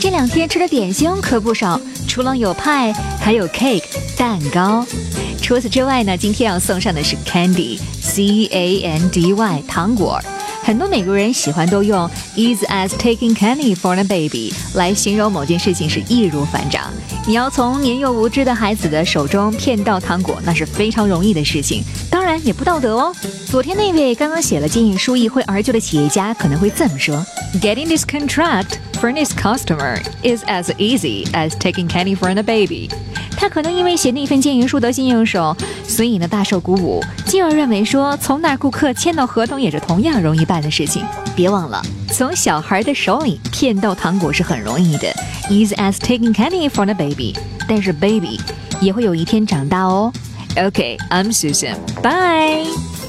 这两天吃的点心可不少，除了有派，还有 cake 蛋糕。除此之外呢，今天要送上的是 candy，c a n d y 糖果。很多美国人喜欢都用 easy as taking candy from a baby 来形容某件事情是易如反掌。你要从年幼无知的孩子的手中骗到糖果，那是非常容易的事情，当然也不道德哦。昨天那位刚刚写了建议书议会而就的企业家可能会这么说：Getting this contract this customer is as easy as taking candy from a baby。他可能因为写那份建议书得心应手，所以呢大受鼓舞，进而认为说从那顾客签到合同也是同样容易办的事情。别忘了，从小孩的手里骗到糖果是很容易的，easy as taking candy from a baby。但是 baby 也会有一天长大哦。OK，I'm Susan，bye。